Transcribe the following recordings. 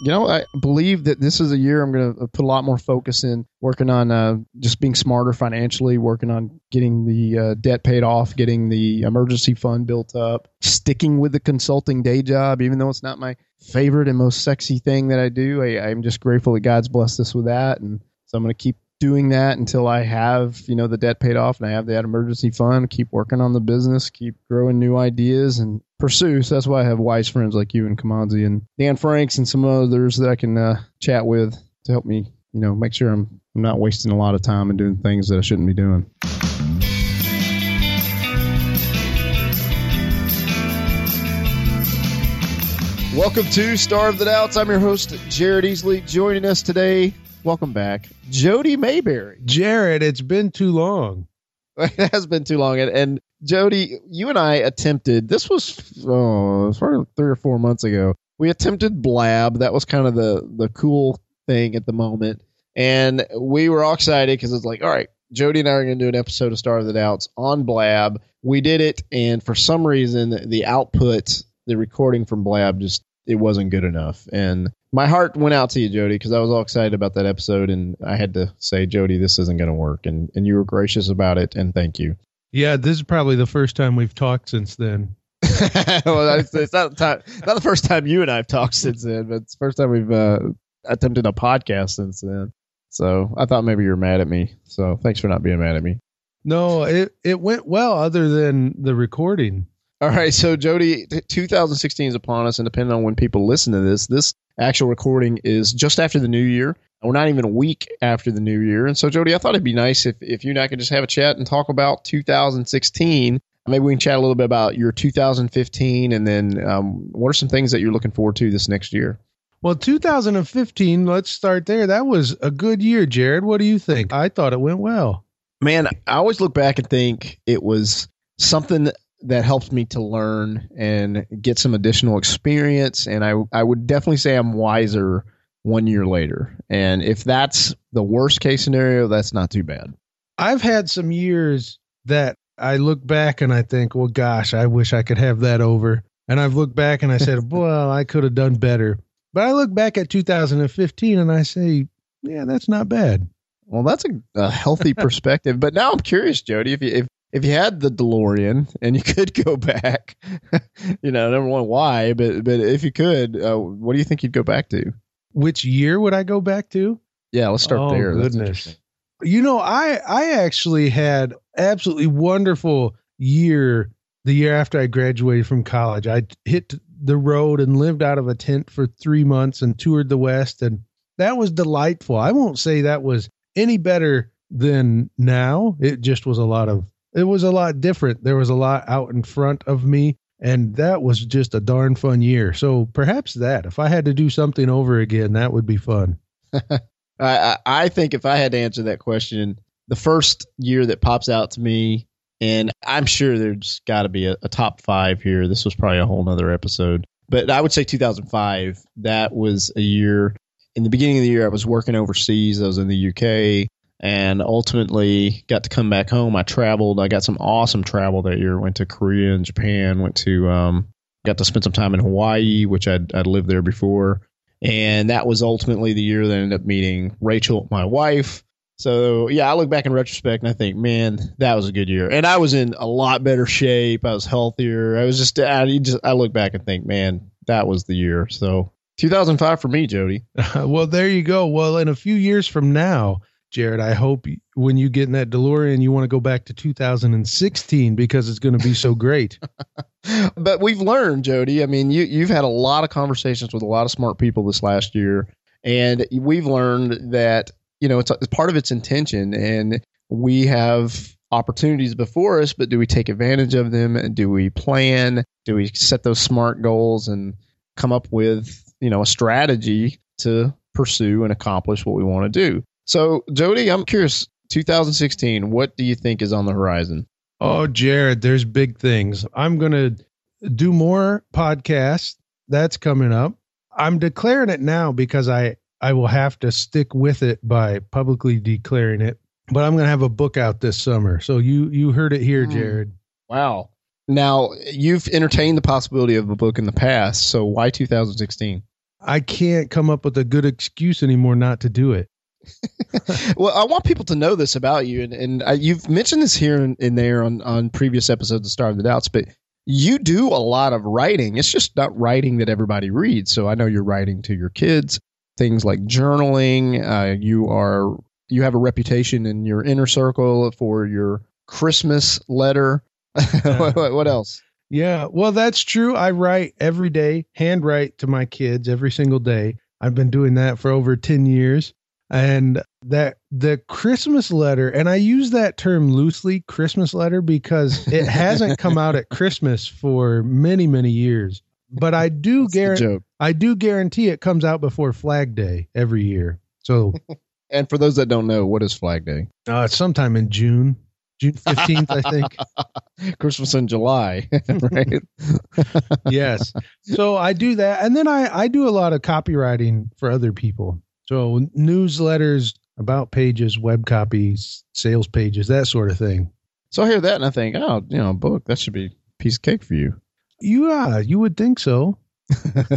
you know, I believe that this is a year I'm going to put a lot more focus in working on uh, just being smarter financially, working on getting the uh, debt paid off, getting the emergency fund built up, sticking with the consulting day job, even though it's not my favorite and most sexy thing that I do. I, I'm just grateful that God's blessed us with that. And so I'm going to keep doing that until I have, you know, the debt paid off and I have that emergency fund, keep working on the business, keep growing new ideas and pursue. So that's why I have wise friends like you and Kamanzi and Dan Franks and some others that I can uh, chat with to help me, you know, make sure I'm, I'm not wasting a lot of time and doing things that I shouldn't be doing. Welcome to Starve the Doubts. I'm your host, Jared Easley. Joining us today, welcome back, Jody Maberry. Jared, it's been too long. it has been too long. And, and Jody, you and I attempted, this was oh, three or four months ago. We attempted Blab. That was kind of the, the cool thing at the moment. And we were all excited because it's like, all right, Jody and I are going to do an episode of Starve the Doubts on Blab. We did it. And for some reason, the output, the recording from Blab just, it wasn't good enough. And my heart went out to you, Jody, because I was all excited about that episode, and I had to say, Jody, this isn't going to work, and and you were gracious about it, and thank you. Yeah, this is probably the first time we've talked since then. well, it's, not the time, not the first time you and I've talked since then, but it's the first time we've uh, attempted a podcast since then. So I thought maybe you were mad at me. So thanks for not being mad at me. No, it it went well, other than the recording. All right, so Jody, 2016 is upon us, and depending on when people listen to this, this actual recording is just after the new year. We're not even a week after the new year. And so, Jody, I thought it'd be nice if, if you and I could just have a chat and talk about 2016. Maybe we can chat a little bit about your 2015 and then um, what are some things that you're looking forward to this next year? Well, 2015, let's start there. That was a good year, Jared. What do you think? I thought it went well. Man, I always look back and think it was something that helped me to learn and get some additional experience. And I, I would definitely say I'm wiser one year later. And if that's the worst case scenario, that's not too bad. I've had some years that I look back and I think, well, gosh, I wish I could have that over. And I've looked back and I said, well, I could have done better. But I look back at 2015 and I say, yeah, that's not bad. Well, that's a, a healthy perspective. But now I'm curious, Jody, if you, if if you had the DeLorean and you could go back, you know, number one, why? But but if you could, uh, what do you think you'd go back to? Which year would I go back to? Yeah, let's start oh, there. Goodness. You know, I I actually had absolutely wonderful year the year after I graduated from college. I hit the road and lived out of a tent for three months and toured the West, and that was delightful. I won't say that was any better than now. It just was a lot of it was a lot different. There was a lot out in front of me, and that was just a darn fun year. So perhaps that, if I had to do something over again, that would be fun. I, I think if I had to answer that question, the first year that pops out to me, and I'm sure there's got to be a, a top five here. This was probably a whole nother episode, but I would say 2005. That was a year. In the beginning of the year, I was working overseas. I was in the UK and ultimately got to come back home. I traveled. I got some awesome travel that year. Went to Korea and Japan. Went to um, got to spend some time in Hawaii, which I'd, I'd lived there before. And that was ultimately the year that I ended up meeting Rachel, my wife. So yeah, I look back in retrospect and I think, man, that was a good year. And I was in a lot better shape. I was healthier. I was just, I just, I look back and think, man, that was the year. So 2005 for me, Jody. well, there you go. Well, in a few years from now, Jared, I hope when you get in that DeLorean, you want to go back to 2016 because it's going to be so great. but we've learned, Jody. I mean, you you've had a lot of conversations with a lot of smart people this last year, and we've learned that you know it's, it's part of its intention, and we have opportunities before us, but do we take advantage of them? And do we plan? Do we set those smart goals and come up with you know a strategy to pursue and accomplish what we want to do? So, Jody, I'm curious. 2016, what do you think is on the horizon? Oh, Jared, there's big things. I'm going to do more podcasts. That's coming up. I'm declaring it now because I I will have to stick with it by publicly declaring it. But I'm going to have a book out this summer. So you you heard it here, hmm. Jared. Wow. Now, you've entertained the possibility of a book in the past. So why 2016? I can't come up with a good excuse anymore not to do it. Well, I want people to know this about you, and, and I, you've mentioned this here and, and there on, on previous episodes of Starve the Doubts, but you do a lot of writing. It's just not writing that everybody reads. So I know you're writing to your kids, things like journaling. Uh, you are you have a reputation in your inner circle for your Christmas letter. what, what else? Yeah, well, that's true. I write every day, handwrite to my kids every single day. I've been doing that for over 10 years. And that the Christmas letter, and I use that term loosely, Christmas letter, because it hasn't come out at Christmas for many, many years. But I do guarantee I do guarantee it comes out before Flag Day every year. So And for those that don't know, what is Flag Day? Uh, it's sometime in June. June 15th, I think. Christmas in July, right? yes. So I do that. And then I, I do a lot of copywriting for other people. So newsletters, about pages, web copies, sales pages, that sort of thing. So I hear that and I think, oh, you know, book, that should be a piece of cake for you. Yeah, you would think so.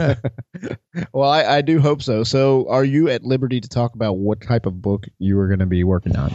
well, I, I do hope so. So, are you at liberty to talk about what type of book you are going to be working on?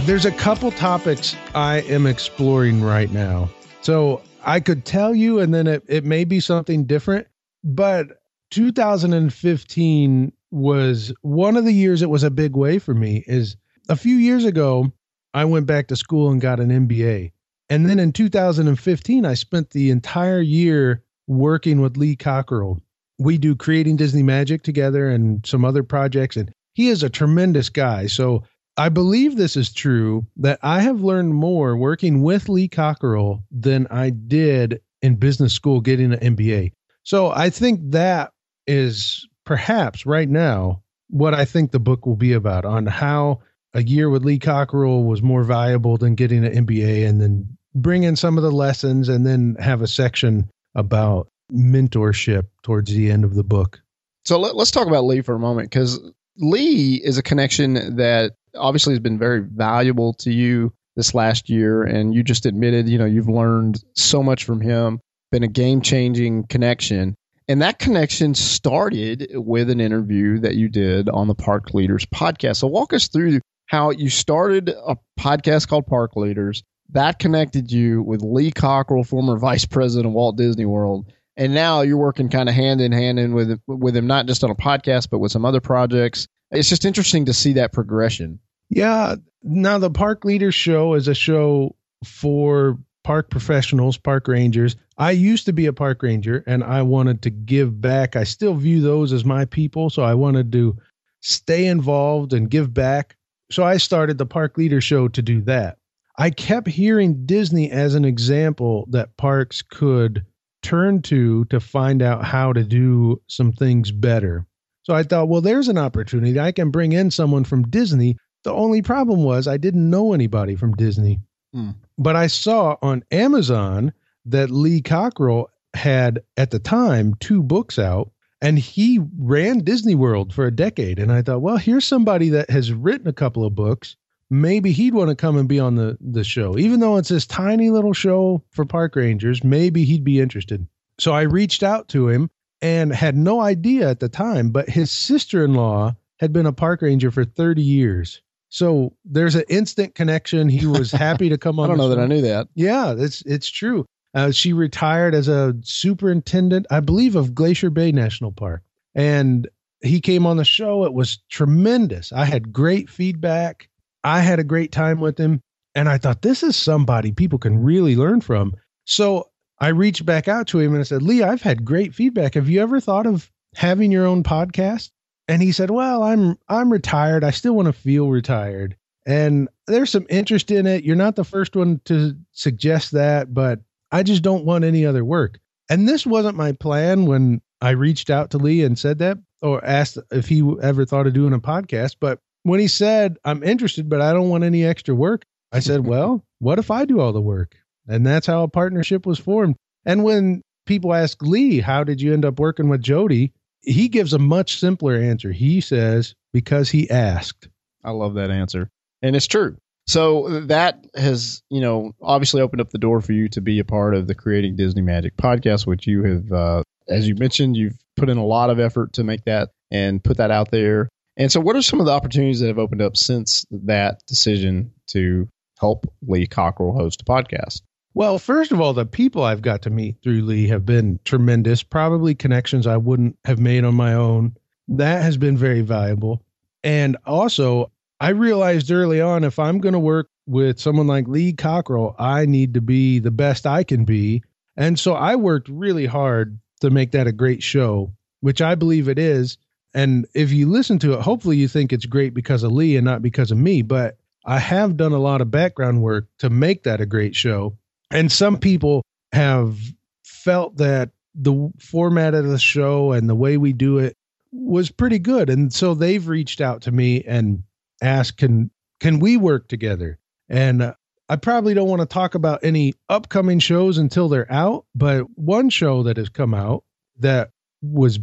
There's a couple topics I am exploring right now. So I could tell you, and then it, it may be something different, but 2015 was one of the years it was a big way for me. Is a few years ago, I went back to school and got an MBA. And then in 2015, I spent the entire year working with Lee Cockerell. We do Creating Disney Magic together and some other projects. And he is a tremendous guy. So I believe this is true that I have learned more working with Lee Cockerell than I did in business school getting an MBA. So I think that is perhaps right now what I think the book will be about on how a year with Lee Cockerell was more valuable than getting an MBA and then bring in some of the lessons and then have a section about mentorship towards the end of the book. So let, us talk about Lee for a moment because Lee is a connection that obviously has been very valuable to you this last year. And you just admitted, you know, you've learned so much from him, been a game changing connection. And that connection started with an interview that you did on the Park Leaders podcast. So walk us through how you started a podcast called Park Leaders. That connected you with Lee Cockerell, former vice president of Walt Disney World. And now you're working kind of hand in hand in with with him, not just on a podcast, but with some other projects it's just interesting to see that progression. Yeah. Now the Park Leaders Show is a show for park professionals, park rangers. I used to be a park ranger and I wanted to give back. I still view those as my people, so I wanted to stay involved and give back. So I started the Park Leaders Show to do that. I kept hearing Disney as an example that parks could turn to to find out how to do some things better. So I thought, well, there's an opportunity. I can bring in someone from Disney. The only problem was I didn't know anybody from Disney. Hmm. But I saw on Amazon that Lee Cockerell had at the time two books out and he ran Disney World for a decade. And I thought, well, here's somebody that has written a couple of books. Maybe he'd want to come and be on the, the show. Even though it's this tiny little show for park rangers, maybe he'd be interested. So I reached out to him and had no idea at the time, but his sister in law had been a park ranger for 30 years. So there's an instant connection. He was happy to come on. I don't know that I knew that. Yeah, it's it's true. Uh, she retired as a superintendent, I believe, of Glacier Bay National Park, and he came on the show. It was tremendous. I had great feedback. I had a great time with him, and I thought this is somebody people can really learn from. So I reached back out to him and I said, Lee, I've had great feedback. Have you ever thought of having your own podcast? And he said, Well, I'm I'm retired. I still want to feel retired. And there's some interest in it. You're not the first one to suggest that, but I just don't want any other work. And this wasn't my plan when I reached out to Lee and said that or asked if he ever thought of doing a podcast. But when he said, I'm interested, but I don't want any extra work, I said, Well, what if I do all the work? And that's how a partnership was formed. And when people ask Lee, how did you end up working with Jody? He gives a much simpler answer. He says, because he asked. I love that answer. And it's true. So that has, you know, obviously opened up the door for you to be a part of the Creating Disney Magic podcast, which you have, uh, as you mentioned, you've put in a lot of effort to make that and put that out there. And so, what are some of the opportunities that have opened up since that decision to help Lee Cockerell host a podcast? Well, first of all, the people I've got to meet through Lee have been tremendous, probably connections I wouldn't have made on my own. That has been very valuable. And also, I realized early on if I'm going to work with someone like Lee Cockerell, I need to be the best I can be. And so I worked really hard to make that a great show, which I believe it is. And if you listen to it, hopefully you think it's great because of Lee and not because of me. But I have done a lot of background work to make that a great show. And some people have felt that the format of the show and the way we do it was pretty good. And so they've reached out to me and asked, can can we work together? And uh, I probably don't want to talk about any upcoming shows until they're out, but one show that has come out that was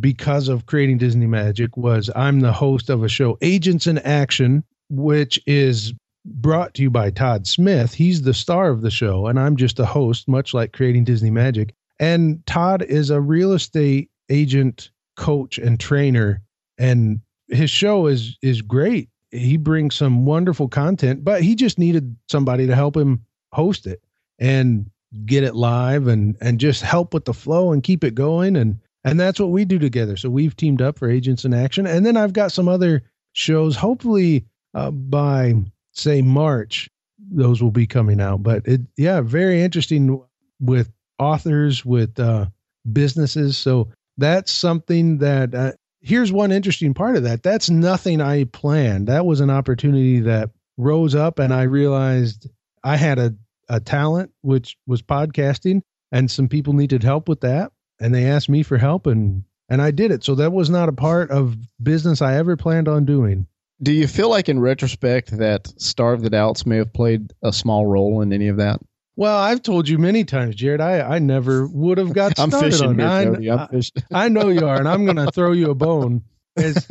because of creating Disney Magic was I'm the host of a show, Agents in Action, which is brought to you by Todd Smith. He's the star of the show, and I'm just a host, much like creating Disney Magic. And Todd is a real estate agent, coach, and trainer, and his show is is great he brings some wonderful content, but he just needed somebody to help him host it and get it live and and just help with the flow and keep it going and and that's what we do together. So we've teamed up for Agents in Action, and then I've got some other shows. Hopefully, uh, by say March, those will be coming out. But it, yeah, very interesting with authors, with uh, businesses. So that's something that uh, here's one interesting part of that. That's nothing I planned. That was an opportunity that rose up, and I realized I had a, a talent, which was podcasting, and some people needed help with that. And they asked me for help, and and I did it. So that was not a part of business I ever planned on doing. Do you feel like, in retrospect, that Starve the Doubts may have played a small role in any of that? Well, I've told you many times, Jared. I, I never would have got started I'm fishing on here, I, Jody. I'm fishing. I know you are, and I'm going to throw you a bone. Is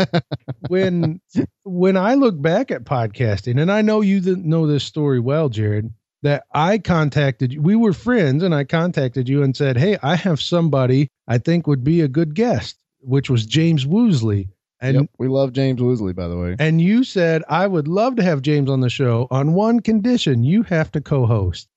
when when I look back at podcasting, and I know you know this story well, Jared. That I contacted you. We were friends, and I contacted you and said, "Hey, I have somebody I think would be a good guest," which was James Woosley. And yep, we love James Woosley, by the way. And you said I would love to have James on the show on one condition: you have to co-host.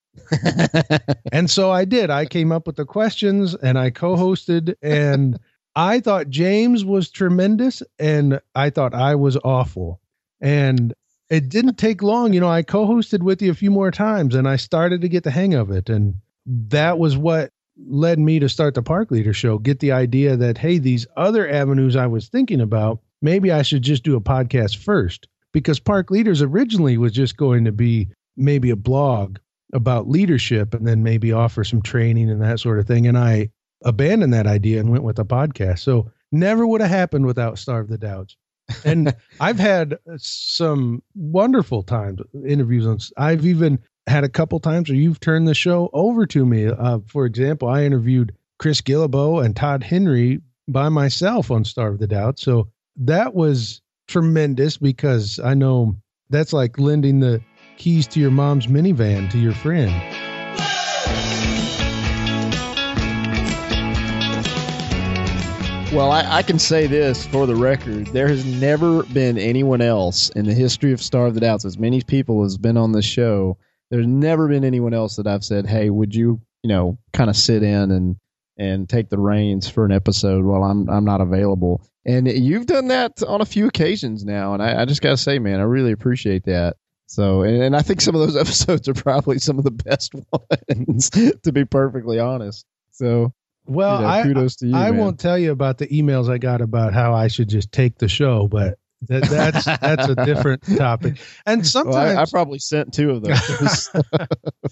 and so I did. I came up with the questions and I co-hosted and I thought James was tremendous and I thought I was awful. And it didn't take long, you know, I co-hosted with you a few more times and I started to get the hang of it and that was what led me to start the Park Leader show, get the idea that hey, these other avenues I was thinking about, maybe I should just do a podcast first because Park Leaders originally was just going to be maybe a blog about leadership and then maybe offer some training and that sort of thing. And I abandoned that idea and went with a podcast. So never would have happened without Starve the Doubts. And I've had some wonderful times interviews on. I've even had a couple times where you've turned the show over to me. Uh, for example, I interviewed Chris Guillebeau and Todd Henry by myself on Starve the Doubt. So that was tremendous because I know that's like lending the keys to your mom's minivan to your friend. Well, I, I, can say this for the record: there has never been anyone else in the history of Starve the Doubts, as many people has been on this show. There's never been anyone else that I've said, "Hey, would you, you know, kind of sit in and and take the reins for an episode while I'm I'm not available?" And you've done that on a few occasions now, and I, I just got to say, man, I really appreciate that. So, and, and I think some of those episodes are probably some of the best ones, to be perfectly honest. So, well, you know, kudos I, to you. I man. won't tell you about the emails I got about how I should just take the show, but that, that's that's a different topic. And sometimes well, I, I, probably sent two of those.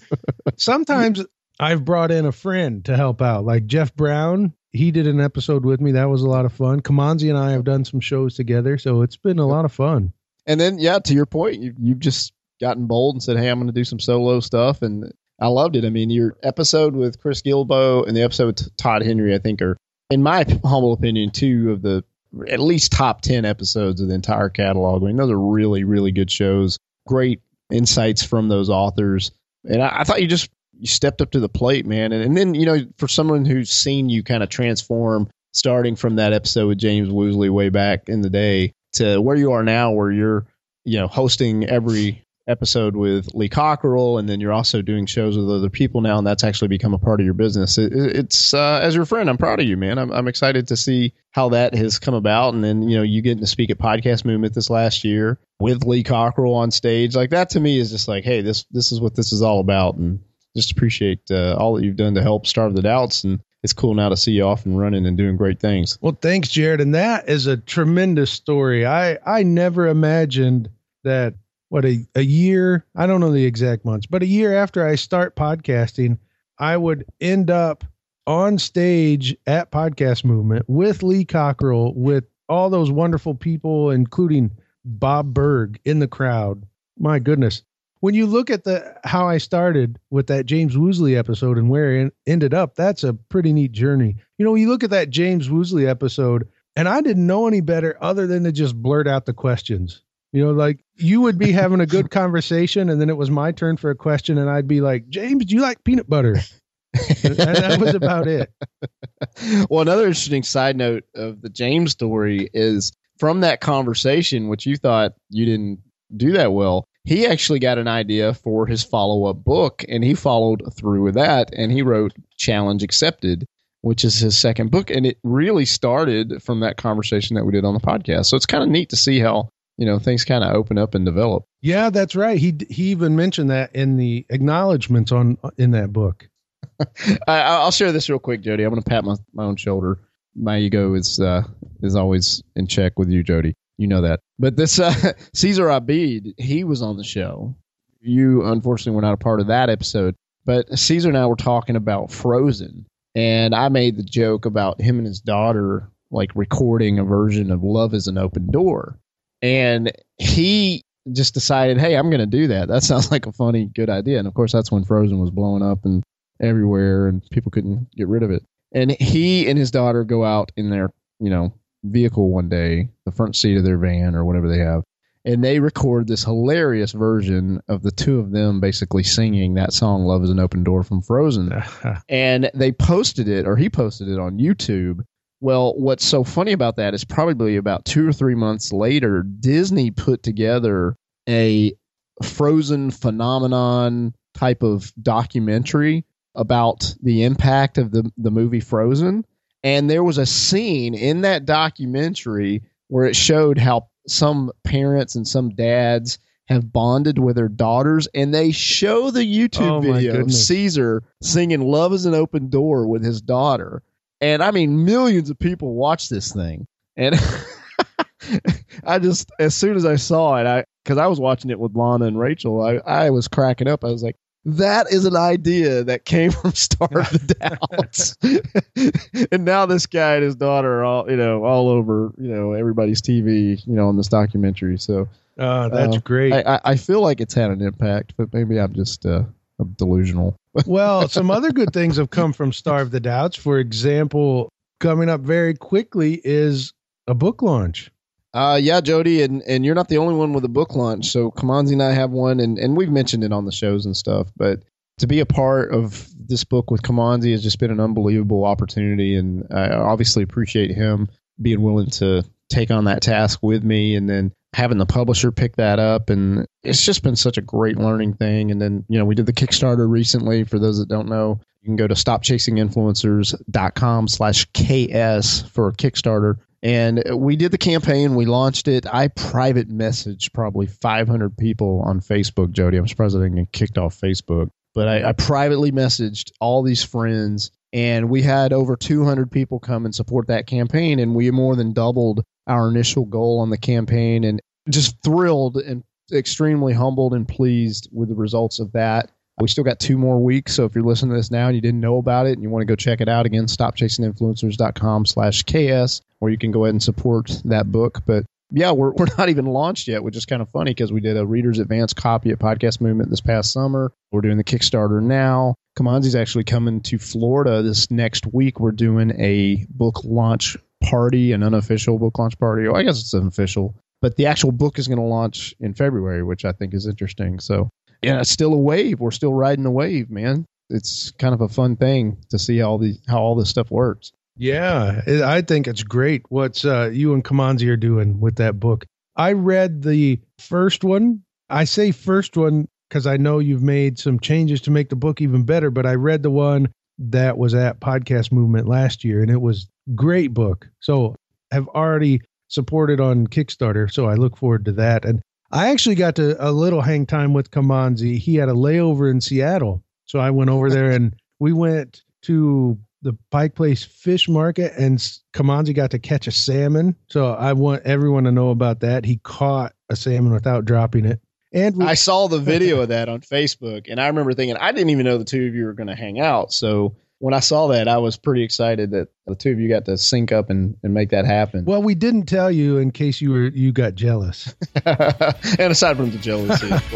sometimes I've brought in a friend to help out, like Jeff Brown. He did an episode with me. That was a lot of fun. Kamanzi and I have done some shows together, so it's been a lot of fun and then yeah, to your point, you you've just gotten bold and said, "Hey, I'm going to do some solo stuff," and I loved it. I mean, your episode with Chris Guillebeau and the episode with Todd Henry, I think, are, in my humble opinion, two of the at least top ten episodes of the entire catalog. I mean, those are really, really good shows. Great insights from those authors. And I, I thought you just you stepped up to the plate, man. And, and then you know, for someone who's seen you kind of transform, starting from that episode with James Woosley way back in the day to where you are now, where you're you know hosting every episode with Lee Cockerell, and then you're also doing shows with other people now, and that's actually become a part of your business. It, it's uh, as your friend, I'm proud of you, man. I'm, I'm excited to see how that has come about, and then you know you getting to speak at Podcast Movement this last year with Lee Cockerell on stage, like that to me is just like, hey, this this is what this is all about, and just appreciate uh, all that you've done to help starve the doubts and it's cool now to see you off and running and doing great things. Well, thanks, Jared. And that is a tremendous story. I I never imagined that what a, a year, I don't know the exact months, but a year after I start podcasting, I would end up on stage at Podcast Movement with Lee Cockerell with all those wonderful people, including Bob Burg in the crowd. My goodness. When you look at the how I started with that James Woosley episode and where it ended up, that's a pretty neat journey. You know, you look at that James Woosley episode, and I didn't know any better other than to just blurt out the questions. You know, like you would be having a good conversation, and then it was my turn for a question, and I'd be like, James, do you like peanut butter? and that was about it. Well, another interesting side note of the James story is from that conversation, which you thought you didn't do that well, he actually got an idea for his follow up book and he followed through with that and he wrote Challenge Accepted, which is his second book. And it really started from that conversation that we did on the podcast. So it's kind of neat to see how you know things kind of open up and develop. Yeah, that's right. He he even mentioned that in the acknowledgments on in that book. I, will share this real quick, Jody. I'm going to pat my, my own shoulder. My ego is uh, is always in check with you, Jody. You know that. But this uh, Cesar Abeid, he was on the show. You unfortunately were not a part of that episode. But Cesar and I were talking about Frozen, and I made the joke about him and his daughter like recording a version of Love Is an Open Door and he just decided, hey, I'm going to do that. That sounds like a funny, good idea. And of course, that's when Frozen was blowing up and everywhere, and people couldn't get rid of it. And he and his daughter go out in their, you know, vehicle one day, the front seat of their van or whatever they have, and they record this hilarious version of the two of them basically singing that song "Love Is an Open Door" from Frozen, and they posted it, or he posted it on YouTube, well, what's so funny about that is probably about two or three months later, Disney put together a frozen phenomenon type of documentary about the impact of the, the movie Frozen. And there was a scene in that documentary where it showed how some parents and some dads have bonded with their daughters and they show the YouTube oh video of Cesar singing Love is an Open Door with his daughter and I mean millions of people watch this thing, and I just as soon as I saw it, I because I was watching it with Lana and Rachel, I I was cracking up. I was like, that is an idea that came from Starve the Doubts. and now this guy and his daughter are all, you know, all over, you know, everybody's TV, you know, on this documentary. So, uh, that's uh, great. I, I, feel like it's had an impact, but maybe I'm just, uh, delusional. Well, some other good things have come from Starve the Doubts. For example, coming up very quickly is a book launch. Uh, yeah, Jody, and, and you're not the only one with a book launch. So Kamanzi and I have one, and, and we've mentioned it on the shows and stuff. But to be a part of this book with Kamanzi has just been an unbelievable opportunity, and I obviously appreciate him being willing to take on that task with me. And then having the publisher pick that up and it's just been such a great learning thing. And then you know we did the kickstarter recently. For those that don't know you can go to stopchasinginfluencers.com slash ks for kickstarter. And we did the campaign. We launched it. I private messaged probably 500 people on facebook jody. I'm surprised i didn't get kicked off facebook. But I, I privately messaged all these friends and we had over 200 people come and support that campaign and we more than doubled our initial goal on the campaign and just thrilled and extremely humbled and pleased with the results of that. We still got two more weeks, so if you're listening to this now and you didn't know about it and you want to go check it out again, stopchasinginfluencers.com slash KS, or you can go ahead and support that book. But yeah, we're, we're not even launched yet, which is kind of funny because we did a Reader's Advance copy at Podcast Movement this past summer. We're doing the Kickstarter now. Kamanzi's actually coming to Florida this next week. We're doing a book launch party, an unofficial book launch party. Oh, I guess it's official but the actual book is going to launch in February, which I think is interesting. So, yeah, it's still a wave. We're still riding the wave, man. It's kind of a fun thing to see how the how all this stuff works. Yeah, I think it's great what uh, you and Kamanzi are doing with that book. I read the first one. I say first one because I know you've made some changes to make the book even better, but I read the one that was at Podcast Movement last year and it was great book. So have already supported on Kickstarter, so I look forward to that. And I actually got to a little hang time with Kamanzi. He had a layover in Seattle, so I went over there and we went to the Pike Place Fish Market, and Kamanzi got to catch a salmon. So I want everyone to know about that. He caught a salmon without dropping it. And we- I saw the video of that on Facebook, and I remember thinking I didn't even know the two of you were going to hang out. So when I saw that, I was pretty excited that the two of you got to sync up and, and make that happen. Well, we didn't tell you in case you were you got jealous. and aside from the jealousy.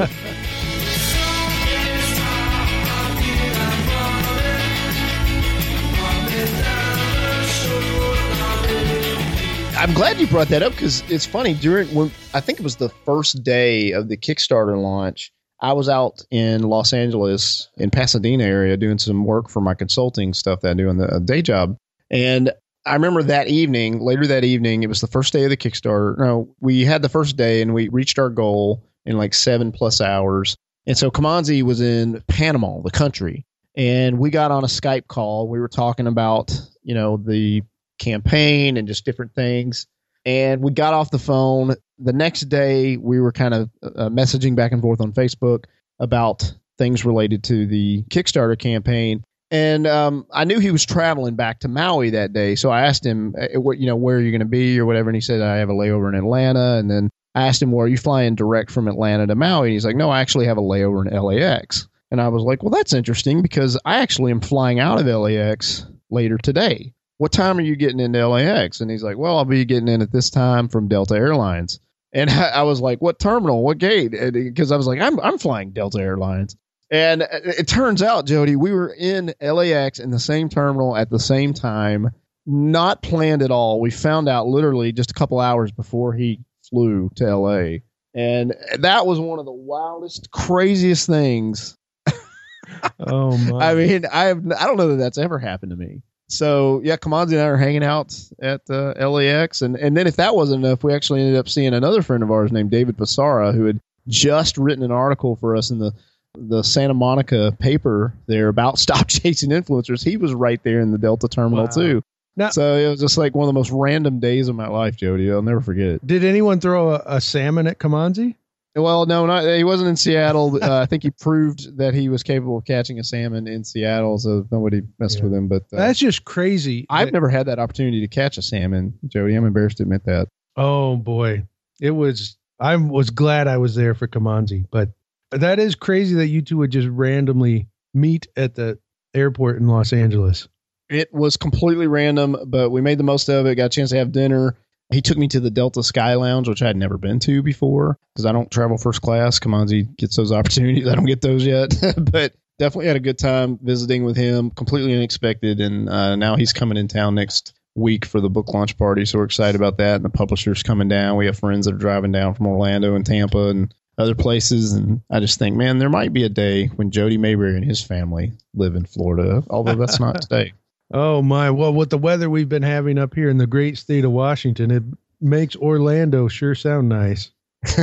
I'm glad you brought that up because it's funny. During when I think it was the first day of the Kickstarter launch, I was out in Los Angeles, in Pasadena area, doing some work for my consulting stuff that I do in the uh, day job. And I remember that evening, later that evening, it was the first day of the Kickstarter. No, we had the first day and we reached our goal in like seven plus hours. And so Kamanzi was in Panama, the country, and we got on a Skype call. We were talking about, you know, the campaign and just different things. And we got off the phone. The next day, we were kind of uh, messaging back and forth on Facebook about things related to the Kickstarter campaign. And um, I knew he was traveling back to Maui that day, so I asked him, "What you know, where are you going to be, or whatever?" And he said, "I have a layover in Atlanta." And then I asked him, "Well, are you flying direct from Atlanta to Maui?" And he's like, "No, I actually have a layover in LAX." And I was like, "Well, that's interesting because I actually am flying out of LAX later today." What time are you getting into LAX? And he's like, well, I'll be getting in at this time from Delta Airlines. And I, was like, what terminal? What gate? Because uh, I was like, I'm, I'm flying Delta Airlines. And uh, it turns out, Jody, we were in LAX in the same terminal at the same time, not planned at all. We found out literally just a couple hours before he flew to LA. And that was one of the wildest, craziest things. oh my! I mean, I have I don't know that that's ever happened to me so yeah, Kamanzi and I are hanging out at uh, LAX, and and then if that wasn't enough, we actually ended up seeing another friend of ours named David Passara, who had just written an article for us in the the Santa Monica paper there about stop chasing influencers. He was right there in the Delta terminal wow. too. Now, so it was just like one of the most random days of my life, Jody. I'll never forget it. Did anyone throw a, a salmon at Kamanzi? Well, no, not he wasn't in Seattle. Uh, I think he proved that he was capable of catching a salmon in Seattle, so nobody messed yeah. with him. But uh, that's just crazy. I've never had that opportunity to catch a salmon, Jody. I'm embarrassed to admit that. Oh boy, it was. I was glad I was there for Kamanzi, but that is crazy that you two would just randomly meet at the airport in Los Angeles. It was completely random, but we made the most of it. Got a chance to have dinner he took me to the Delta Sky Lounge, which I had never been to before because I don't travel first class. Kamanzi gets those opportunities. I don't get those yet, but definitely had a good time visiting with him. Completely unexpected, and uh, now he's coming in town next week for the book launch party. So we're excited about that. And the publisher's coming down. We have friends that are driving down from Orlando and Tampa and other places. And I just think, man, there might be a day when Jody Maberry and his family live in Florida, although that's not today. Oh my! Well, with the weather we've been having up here in the great state of Washington, it makes Orlando sure sound nice.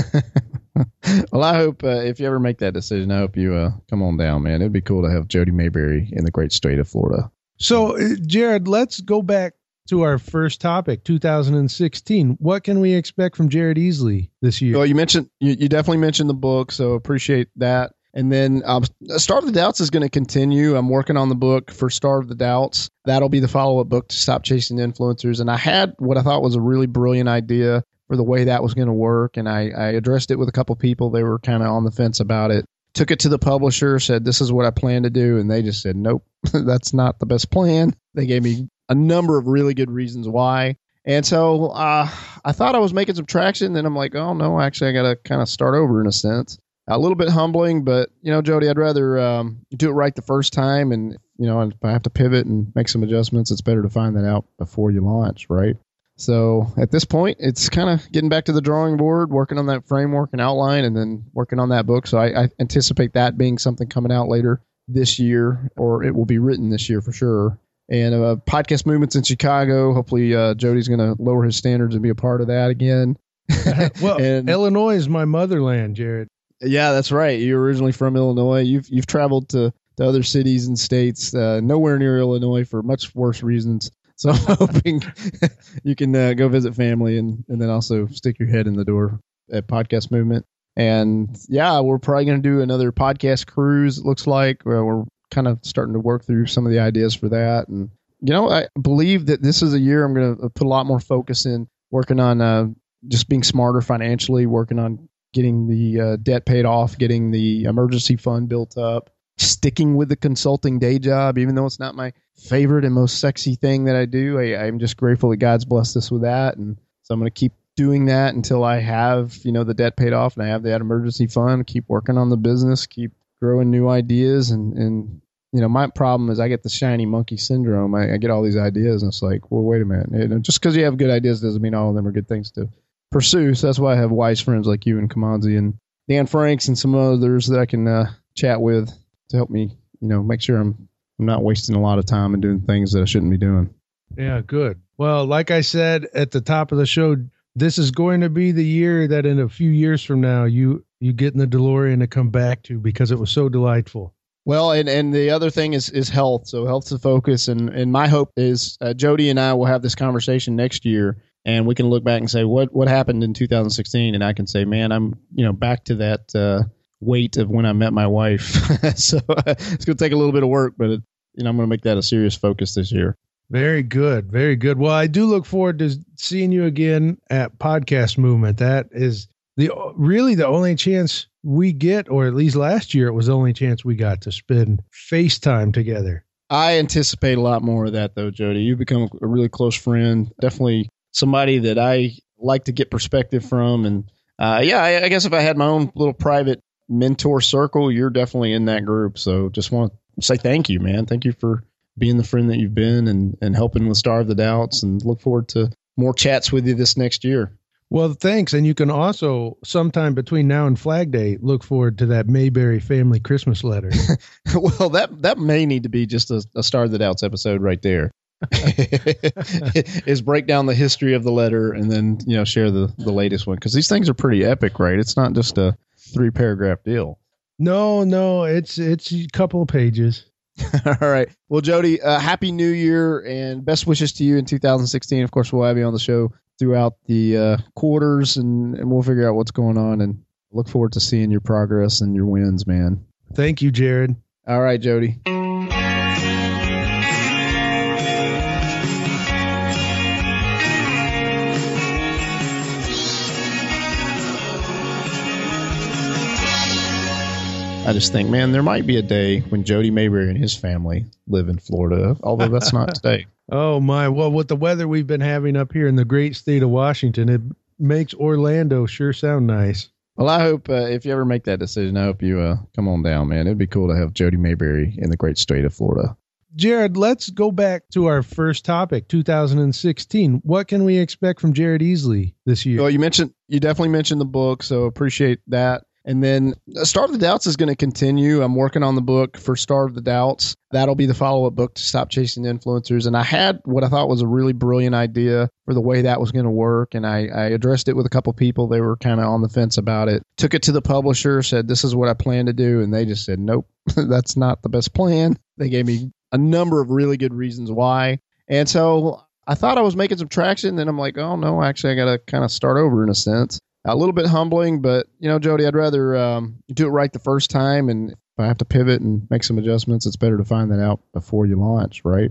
well, I hope uh, if you ever make that decision, I hope you uh, come on down, man. It'd be cool to have Jody Maberry in the great state of Florida. So, uh, Jared, let's go back to our first topic, 2016. What can we expect from Jared Easley this year? Well, you mentioned you, you definitely mentioned the book, so appreciate that. And then Starve the Doubts is going to continue. I'm working on the book for Starve the Doubts. That'll be the follow up book to Stop Chasing Influencers. And I had what I thought was a really brilliant idea for the way that was going to work. And I, I addressed it with a couple people. They were kind of on the fence about it. Took it to the publisher, said, This is what I plan to do. And they just said, Nope, that's not the best plan. They gave me a number of really good reasons why. And so uh, I thought I was making some traction. Then I'm like, oh no, actually, I got to kind of start over in a sense a little bit humbling, but you know, Jody, I'd rather um, do it right the first time, and you know, if I have to pivot and make some adjustments, it's better to find that out before you launch, right? So at this point, it's kind of getting back to the drawing board, working on that framework and outline, and then working on that book. So I, I anticipate that being something coming out later this year, or it will be written this year for sure. And uh, podcast movements in Chicago. Hopefully, uh, Jody's going to lower his standards and be a part of that again. well, and, Illinois is my motherland, Jared. Yeah, that's right. You're originally from Illinois. You've you've traveled to, to other cities and states, uh, nowhere near Illinois for much worse reasons. So I'm hoping you can uh, go visit family and, and then also stick your head in the door at Podcast Movement. And yeah, we're probably going to do another podcast cruise. It looks like we're kind of starting to work through some of the ideas for that. And you know, I believe that this is a year I'm going to put a lot more focus in working on uh, just being smarter financially, working on getting the uh, debt paid off, getting the emergency fund built up, sticking with the consulting day job, even though it's not my favorite and most sexy thing that I do. I, I'm just grateful that God's blessed us with that, and so I'm going to keep doing that until I have you know the debt paid off and I have that emergency fund. Keep working on the business, keep growing new ideas, and and you know my problem is I get the shiny monkey syndrome. I, I get all these ideas, and it's like, well, wait a minute. You know, just because you have good ideas doesn't mean all of them are good things to pursue. So that's why I have wise friends like you and Kamanzi and Dan Franks and some others that I can uh, chat with to help me, you know, make sure I'm I'm not wasting a lot of time and doing things that I shouldn't be doing. Yeah, good. Well, like I said at the top of the show, this is going to be the year that in a few years from now you you get in the DeLorean to come back to because it was so delightful. Well, and, and the other thing is is health. So health's the focus, and and my hope is uh, Jody and I will have this conversation next year, and we can look back and say what what happened in 2016, and I can say, man, I'm you know back to that uh, weight of when I met my wife. so uh, it's going to take a little bit of work, but it, you know I'm going to make that a serious focus this year. Very good, very good. Well, I do look forward to seeing you again at Podcast Movement. That is the really the only chance we get, or at least last year, it was the only chance we got to spend FaceTime together. I anticipate a lot more of that, though, Jody. You've become a really close friend. Definitely somebody that I like to get perspective from. And uh, yeah, I, I guess if I had my own little private mentor circle, you're definitely in that group. So just want to say thank you, man. Thank you for being the friend that you've been and, and helping with Starve the Doubts and look forward to more chats with you this next year. Well, thanks. And you can also, sometime between now and Flag Day, look forward to that Maberry family Christmas letter. well, that that may need to be just a, a of the Doubts episode right there. is break down the history of the letter and then you know share the the latest one because these things are pretty epic, right? It's not just a three paragraph deal. No, no, it's it's a couple of pages. All right. Well, Jody, uh, happy New Year and best wishes to you in 2016. Of course, we'll have you on the show throughout the uh, quarters, and, and we'll figure out what's going on. And look forward to seeing your progress and your wins, man. Thank you, Jared. All right, Jody. I just think, man, there might be a day when Jody Maberry and his family live in Florida, although that's not today. Oh my! Well, with the weather we've been having up here in the great state of Washington, it makes Orlando sure sound nice. Well, I hope uh, if you ever make that decision, I hope you uh, come on down, man. It'd be cool to have Jody Maberry in the great state of Florida. Jared, let's go back to our first topic, 2016. What can we expect from Jared Easley this year? Well, you mentioned you definitely mentioned the book, so appreciate that. And then uh, Starve the Doubts is going to continue. I'm working on the book for Starve the Doubts. That'll be the follow up book to Stop Chasing Influencers. And I had what I thought was a really brilliant idea for the way that was going to work. And I, I addressed it with a couple people. They were kind of on the fence about it. Took it to the publisher, said, This is what I plan to do. And they just said, Nope, that's not the best plan. They gave me a number of really good reasons why. And so I thought I was making some traction. Then I'm like, oh no, actually, I got to kind of start over in a sense a little bit humbling, but you know, Jody, I'd rather um, do it right the first time, and if I have to pivot and make some adjustments, it's better to find that out before you launch, right?